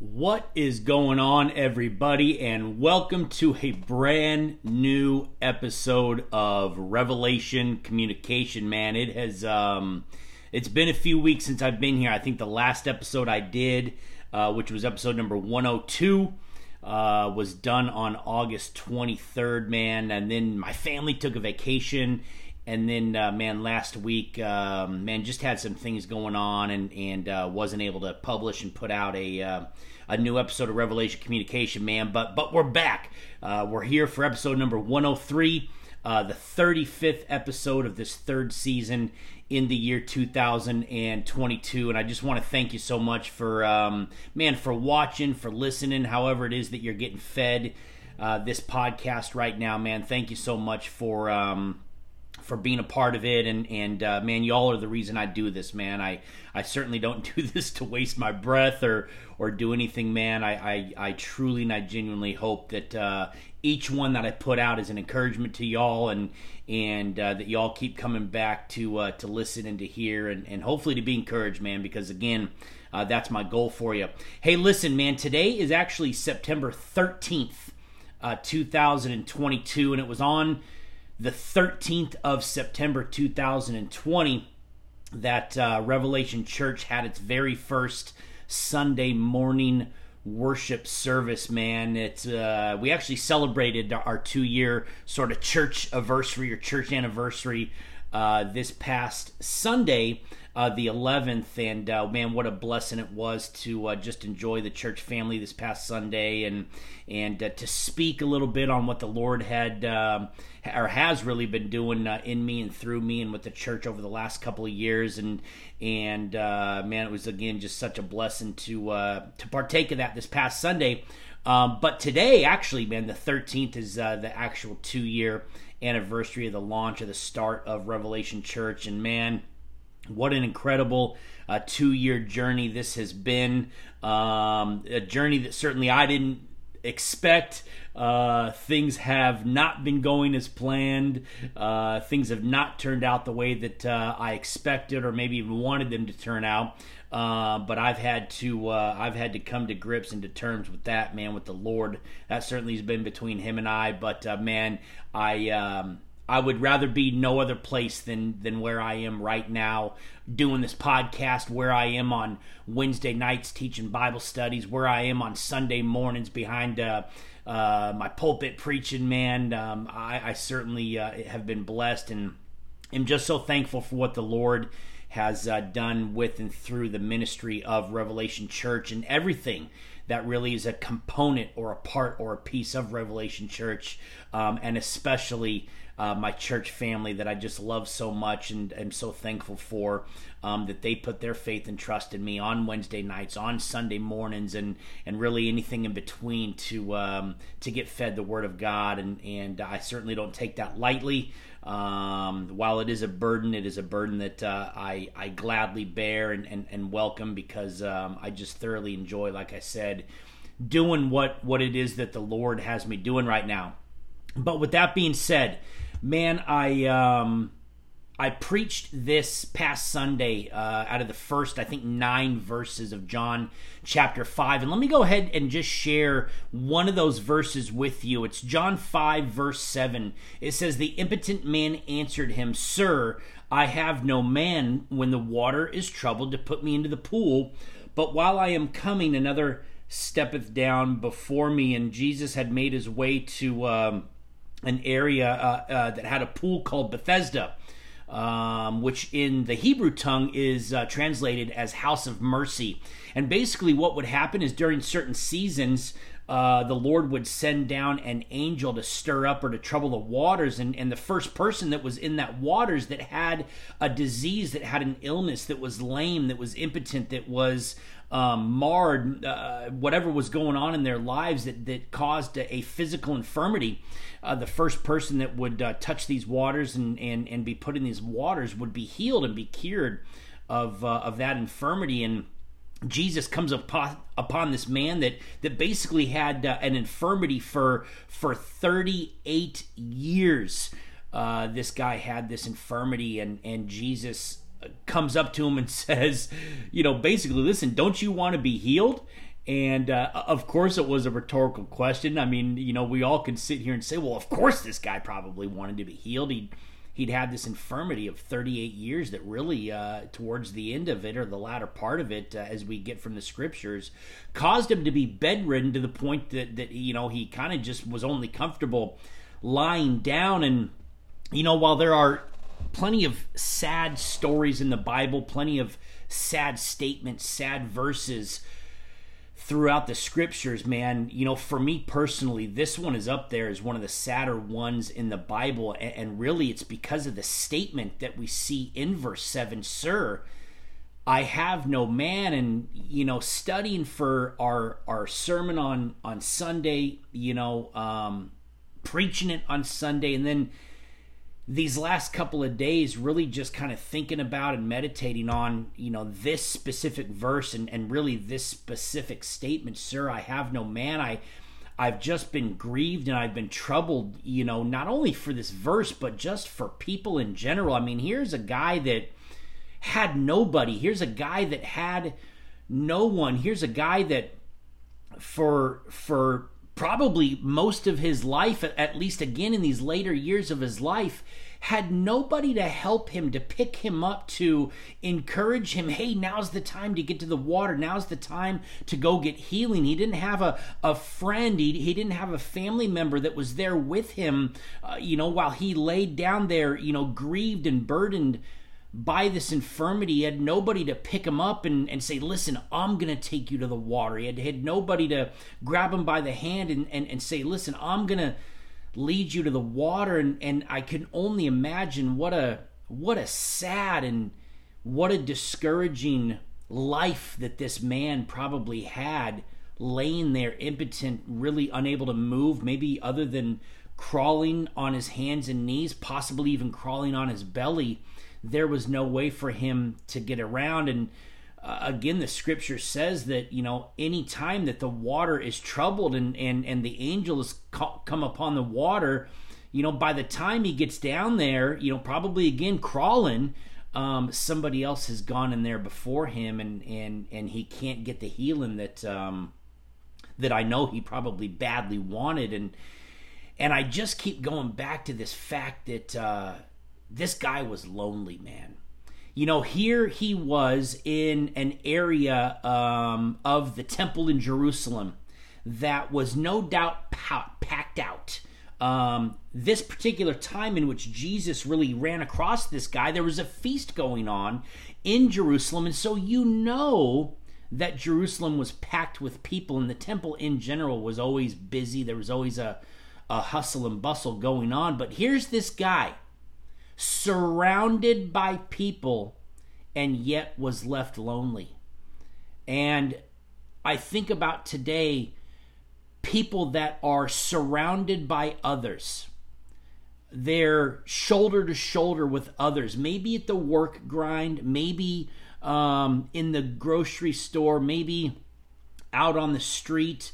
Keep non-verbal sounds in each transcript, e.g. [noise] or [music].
What is going on, everybody, and welcome to a brand new episode of Revelation Communication. Man, it has um, it's been a few weeks since I've been here. I think the last episode I did, uh, which was episode number 102, uh, was done on August 23rd. Man, and then my family took a vacation, and then uh, man last week um, man just had some things going on and and uh, wasn't able to publish and put out a uh, a new episode of revelation communication man. But but we're back. Uh, we're here for episode number 103 uh, the 35th episode of this third season in the year 2022 and i just want to thank you so much for um, man for watching for listening however it is that you're getting fed uh, this podcast right now man. Thank you so much for um, for being a part of it. And and uh, man y'all are the reason I do this man. I I certainly don't [laughs] do this to waste my breath or or do anything man. I I, I truly and I genuinely hope that uh, each one that I put out is an encouragement to y'all and and uh, that y'all keep coming back to uh, to listen and to hear and, and hopefully to be encouraged man because again uh, that's my goal for you. Hey listen man today is actually September 13th uh, 2022 and it was on the 13th of September 2020 that uh, Revelation Church had its very first Sunday morning worship service man. It's uh, we actually celebrated our two year sort of church anniversary or church anniversary uh, this past sunday uh, the 11th and uh, man what a blessing it was to uh, just enjoy the church family this past sunday and and uh, to speak a little bit on what the lord had um, or has really been doing uh, in me and through me and with the church over the last couple of years. And and uh, man it was again just such a blessing to to partake of that this past sunday. Um, but today actually man the 13th is the actual two year anniversary of the launch of the start of revelation church. And man what an incredible uh, two year journey this has been. Um, a journey that certainly I didn't expect. Uh, things have not been going as planned. Uh, things have not turned out the way that uh, I expected, or maybe even wanted them to turn out. Uh, but I've had to uh, I've had to come to grips and to terms with that, man. With the Lord, that certainly has been between Him and I. But man, I. Um, I would rather be no other place than than where I am right now doing this podcast, where I am on Wednesday nights teaching Bible studies, where I am on Sunday mornings behind uh, uh, my pulpit preaching. Man, um, I, I, certainly uh, have been blessed and am just so thankful for what the Lord has uh, done with and through the ministry of Revelation Church and everything that really is a component or a part or a piece of Revelation Church, um, and especially uh, my church family that I just love so much and am so thankful for um, that they put their faith and trust in me on Wednesday nights, on Sunday mornings, and and really anything in between to um, to get fed the Word of God. And and I certainly don't take that lightly. Um, while it is a burden, it is a burden that uh, I I gladly bear and and, and welcome because um, I just thoroughly enjoy, like I said, doing what what it is that the Lord has me doing right now. But with that being said, man, I um, I preached this past Sunday uh, out of the first, I think, nine verses of John chapter 5. And let me go ahead and just share one of those verses with you. It's John 5, verse 7. It says, The impotent man answered him, Sir, I have no man when the water is troubled to put me into the pool. But while I am coming, another steppeth down before me. And Jesus had made his way to. Um, an area uh, uh, that had a pool called Bethesda, um, which in the Hebrew tongue is uh, translated as house of mercy. And basically, what would happen is during certain seasons, uh, the Lord would send down an angel to stir up or to trouble the waters. And, and the first person that was in that waters that had a disease, that had an illness, that was lame, that was impotent, that was um, marred, uh, whatever was going on in their lives that, that caused a, a physical infirmity, uh, the first person that would uh, touch these waters and, and, and be put in these waters would be healed and be cured of, uh, of that infirmity. And Jesus comes upon, upon this man that, that basically had uh, an infirmity for, for 38 years. Uh, this guy had this infirmity, and, and Jesus comes up to him and [laughs] says, you know, basically, listen, don't you want to be healed? And uh, of course, it was a rhetorical question. I mean, you know, we all can sit here and say, well, of course, this guy probably wanted to be healed. He'd, he'd had this infirmity of 38 years that really, uh, towards the end of it or the latter part of it, uh, as we get from the scriptures, caused him to be bedridden to the point that, that you know, he kind of just was only comfortable lying down. And, you know, while there are plenty of sad stories in the Bible, plenty of sad statements, sad verses throughout the scriptures, man. You know, for me personally, this one is up there as one of the sadder ones in the Bible. And, really, it's because of the statement that we see in verse 7 Sir, I have no man. And, you know, studying for our, our sermon on, on Sunday, you know, um, preaching it on Sunday, and then these last couple of days really just kind of thinking about and meditating on you know this specific verse and, and really this specific statement sir i have no man. I i've just been grieved and i've been troubled you know not only for this verse but just for people in general. I mean here's a guy that had nobody. Here's a guy that had no one. Here's a guy that for for probably most of his life, at least again in these later years of his life, had nobody to help him, to pick him up, to encourage him. Hey, now's the time to get to the water. Now's the time to go get healing. He didn't have a, a friend, he, he didn't have a family member that was there with him, uh, you know, while he laid down there, you know, grieved and burdened by this infirmity. He had nobody to pick him up and, and say, Listen, I'm going to take you to the water. He had, had nobody to grab him by the hand and, and, and say, Listen, I'm going to lead you to the water. And, and I can only imagine what a what a sad and what a discouraging life that this man probably had laying there impotent really unable to move maybe other than crawling on his hands and knees possibly even crawling on his belly there was no way for him to get around. And uh, again, the scripture says that, you know, any time that the water is troubled and, and, and the angel has come upon the water, you know, by the time he gets down there, you know, probably again crawling, um, somebody else has gone in there before him and, and, and he can't get the healing that, um, that I know he probably badly wanted. And, and I just keep going back to this fact that, uh, this guy was lonely, man. You know, here he was in an area um, of the temple in Jerusalem that was no doubt packed out. Um, this particular time in which Jesus really ran across this guy, there was a feast going on in Jerusalem. And so you know that Jerusalem was packed with people, and the temple in general was always busy. There was always a, a hustle and bustle going on. But here's this guy surrounded by people, and yet was left lonely. And I think about today people that are surrounded by others. They're shoulder to shoulder with others, maybe at the work grind, maybe um, in the grocery store, maybe out on the street,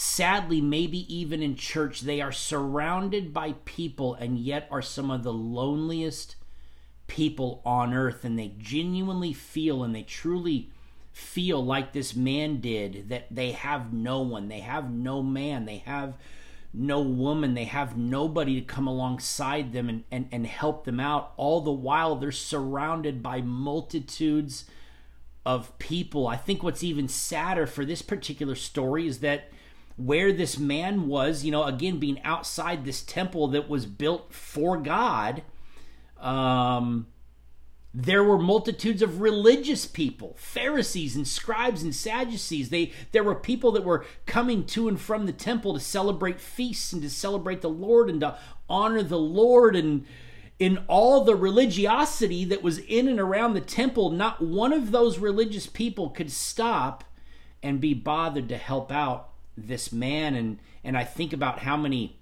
Sadly, maybe even in church, they are surrounded by people and yet are some of the loneliest people on earth. And they genuinely feel and they truly feel like this man did that they have no one, they have no man, they have no woman, they have nobody to come alongside them and, and, and help them out. All the while, they're surrounded by multitudes of people. I think what's even sadder for this particular story is that where this man was, you know, again, being outside this temple that was built for God, um, there were multitudes of religious people, Pharisees and scribes and Sadducees. They there were people that were coming to and from the temple to celebrate feasts and to celebrate the Lord and to honor the Lord and in all the religiosity that was in and around the temple, not one of those religious people could stop and be bothered to help out this man and and I think about how many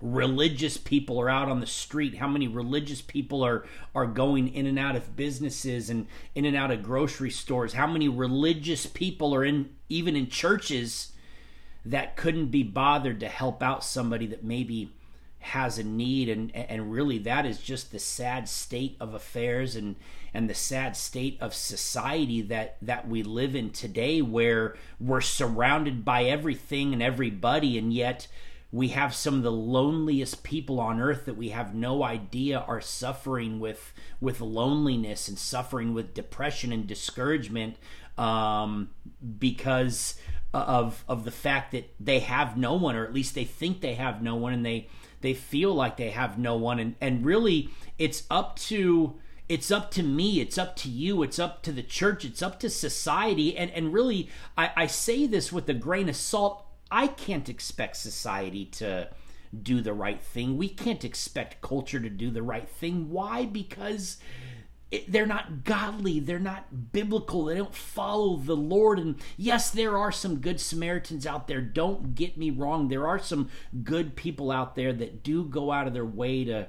religious people are out on the street how many religious people are are going in and out of businesses and in and out of grocery stores how many religious people are in even in churches that couldn't be bothered to help out somebody that maybe has a need and and really that is just the sad state of affairs and and the sad state of society that that we live in today where we're surrounded by everything and everybody and yet we have some of the loneliest people on earth that we have no idea are suffering with with loneliness and suffering with depression and discouragement um, because of of the fact that they have no one or at least they think they have no one and they they feel like they have no one. And and really it's up to it's up to me it's up to you it's up to the church it's up to society. And and really i, I say this with a grain of salt. I can't expect society to do the right thing. We can't expect culture to do the right thing. Why? Because they're not godly they're not biblical they don't follow the lord. And yes there are some good samaritans out there. Don't get me wrong. There are some good people out there that do go out of their way to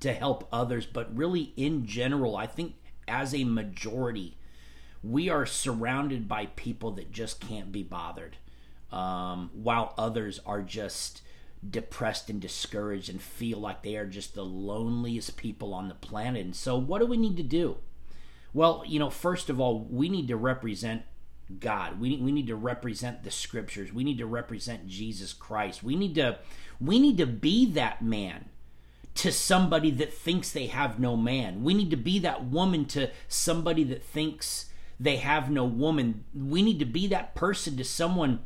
to help others. But really in general i think as a majority we are surrounded by people that just can't be bothered um, while others are just depressed and discouraged and feel like they are just the loneliest people on the planet. And so, what do we need to do? Well, you know, first of all, we need to represent God. We, we need to represent the scriptures. We need to represent Jesus Christ. We need to we need to be that man to somebody that thinks they have no man. We need to be that woman to somebody that thinks they have no woman. We need to be that person to someone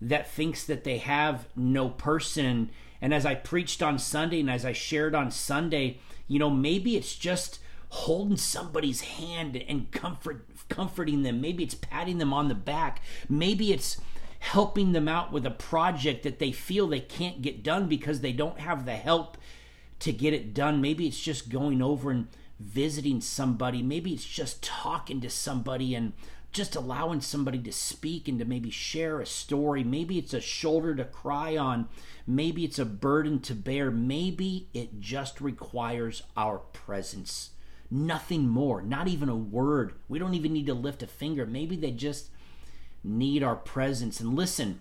that thinks that they have no person. And as I preached on Sunday and as I shared on Sunday, you know, maybe it's just holding somebody's hand and comfort comforting them. Maybe it's patting them on the back. Maybe it's helping them out with a project that they feel they can't get done because they don't have the help to get it done. Maybe it's just going over and visiting somebody. Maybe it's just talking to somebody and just allowing somebody to speak and to maybe share a story. Maybe it's a shoulder to cry on. Maybe it's a burden to bear. Maybe it just requires our presence. Nothing more, not even a word. We don't even need to lift a finger. Maybe they just need our presence. And listen,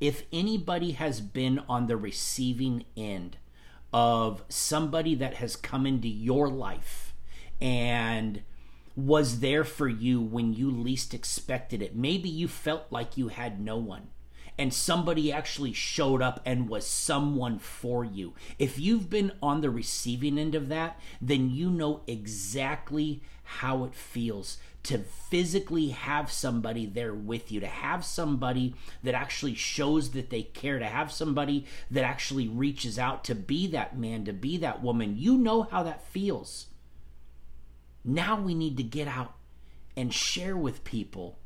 if anybody has been on the receiving end of somebody that has come into your life and was there for you when you least expected it. Maybe you felt like you had no one and somebody actually showed up and was someone for you. If you've been on the receiving end of that, then you know exactly how it feels to physically have somebody there with you, to have somebody that actually shows that they care, to have somebody that actually reaches out to be that man, to be that woman. You know how that feels. Now we need to get out and share with people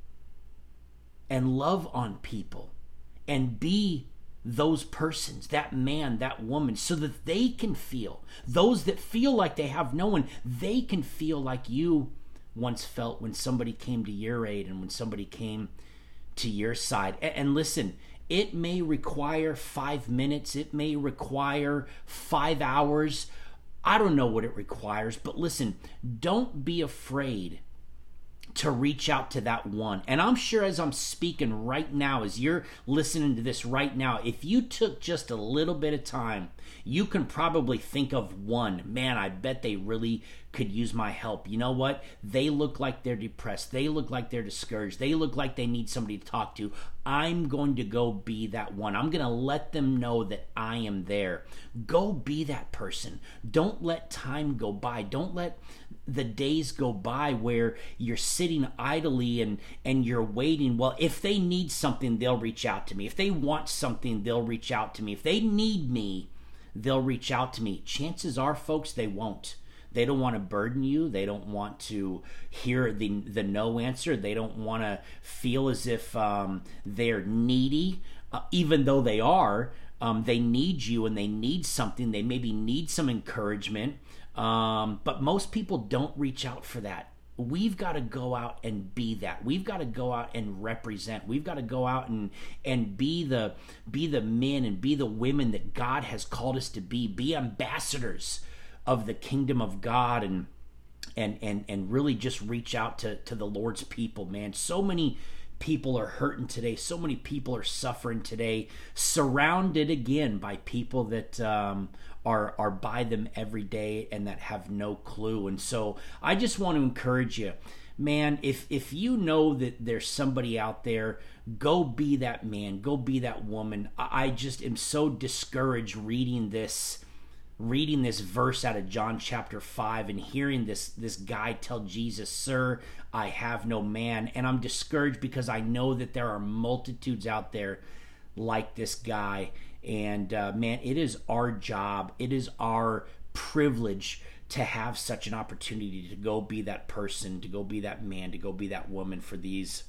and love on people and be those persons, that man, that woman, so that they can feel, those that feel like they have no one, they can feel like you once felt when somebody came to your aid and when somebody came to your side. And, listen, it may require five minutes, it may require five hours I don't know what it requires, but listen, don't be afraid to reach out to that one. And I'm sure as I'm speaking right now, as you're listening to this right now, if you took just a little bit of time, you can probably think of one. Man, I bet they really could use my help. You know what? They look like they're depressed. They look like they're discouraged. They look like they need somebody to talk to. I'm going to go be that one. I'm going to let them know that I am there. Go be that person. Don't let time go by. Don't let the days go by where you're sitting idly and and you're waiting well if they need something they'll reach out to me if they want something they'll reach out to me if they need me they'll reach out to me. Chances are folks they won't. They don't want to burden you. They don't want to hear the the no answer. They don't want to feel as if um, they're needy. Uh, even though they are um, they need you and they need something. They maybe need some encouragement. Um, but most people don't reach out for that. We've got to go out and be that. We've got to go out and represent. We've got to go out and and be the be the men and be the women that God has called us to be. Be ambassadors of the kingdom of God and and and and really just reach out to to the Lord's people, man. So many people are hurting today. So many people are suffering today, surrounded again by people that um, are are by them every day and that have no clue. And so I just want to encourage you, man. If if you know that there's somebody out there, go be that man. Go be that woman. I, I just am so discouraged reading this reading this verse out of John chapter 5 and hearing this this guy tell Jesus, "Sir, I have no man." And I'm discouraged because I know that there are multitudes out there like this guy and uh, man, it is our job, it is our privilege to have such an opportunity to go be that person, to go be that man, to go be that woman for these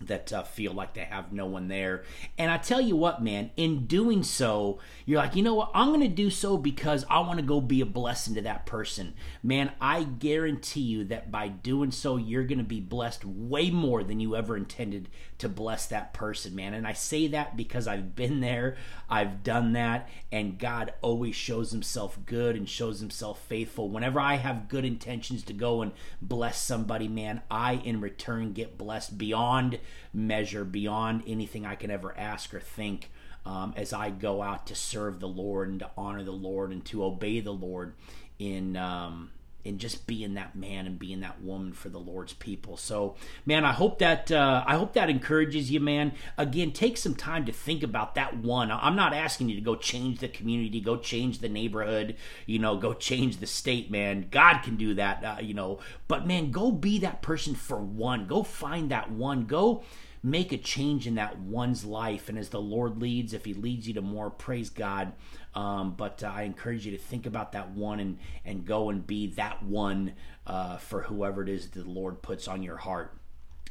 that uh, feel like they have no one there. And I tell you what, man, in doing so, you're like, you know what? I'm going to do so because I want to go be a blessing to that person. Man, I guarantee you that by doing so, you're going to be blessed way more than you ever intended to bless that person, man. And I say that because I've been there, I've done that, and God always shows himself good and shows himself faithful. Whenever I have good intentions to go and bless somebody, man, I in return get blessed beyond measure, beyond anything I can ever ask or think. Um, as I go out to serve the Lord and to honor the Lord and to obey the Lord in um, in just being that man and being that woman for the Lord's people. So, man, I hope that uh, I hope that encourages you, man. Again, take some time to think about that one. I'm not asking you to go change the community, go change the neighborhood, you know, go change the state, man. God can do that, uh, you know. But man, go be that person for one. Go find that one. Go make a change in that one's life. And as the Lord leads, if He leads you to more, praise God. Um, but uh, I encourage you to think about that one and and go and be that one uh, for whoever it is that the Lord puts on your heart.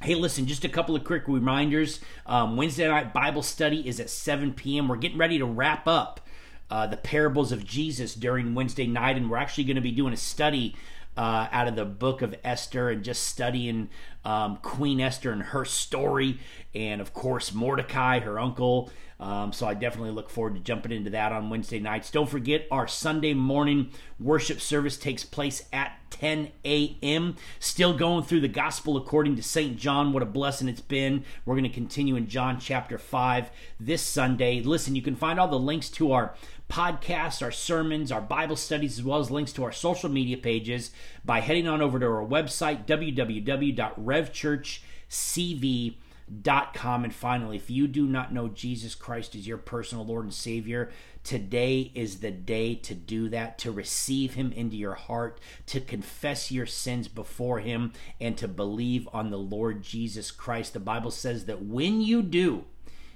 Hey, listen, just a couple of quick reminders. Um, Wednesday night Bible study is at 7 p.m. We're getting ready to wrap up uh, the parables of Jesus during Wednesday night, and we're actually going to be doing a study uh, out of the book of Esther and just studying um, Queen Esther and her story, and of course, Mordecai, her uncle. Um, so I definitely look forward to jumping into that on Wednesday nights. Don't forget, our Sunday morning worship service takes place at 10 a.m. Still going through the gospel according to St. John. What a blessing it's been. We're going to continue in John chapter 5 this Sunday. Listen, you can find all the links to our podcasts, our sermons, our Bible studies, as well as links to our social media pages by heading on over to our website, www.revchurchcv.com. And finally, if you do not know Jesus Christ as your personal Lord and Savior, today is the day to do that, to receive Him into your heart, to confess your sins before Him, and to believe on the Lord Jesus Christ. The Bible says that when you do,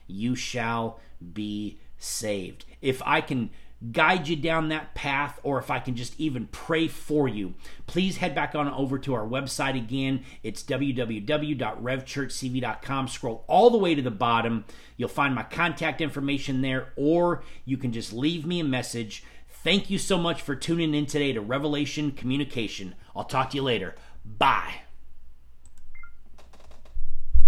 you shall be saved. If I can guide you down that path or if I can just even pray for you, please head back on over to our website again. It's www.revchurchcv.com. Scroll all the way to the bottom. You'll find my contact information there, or you can just leave me a message. Thank you so much for tuning in today to Revelation Communication. I'll talk to you later. Bye.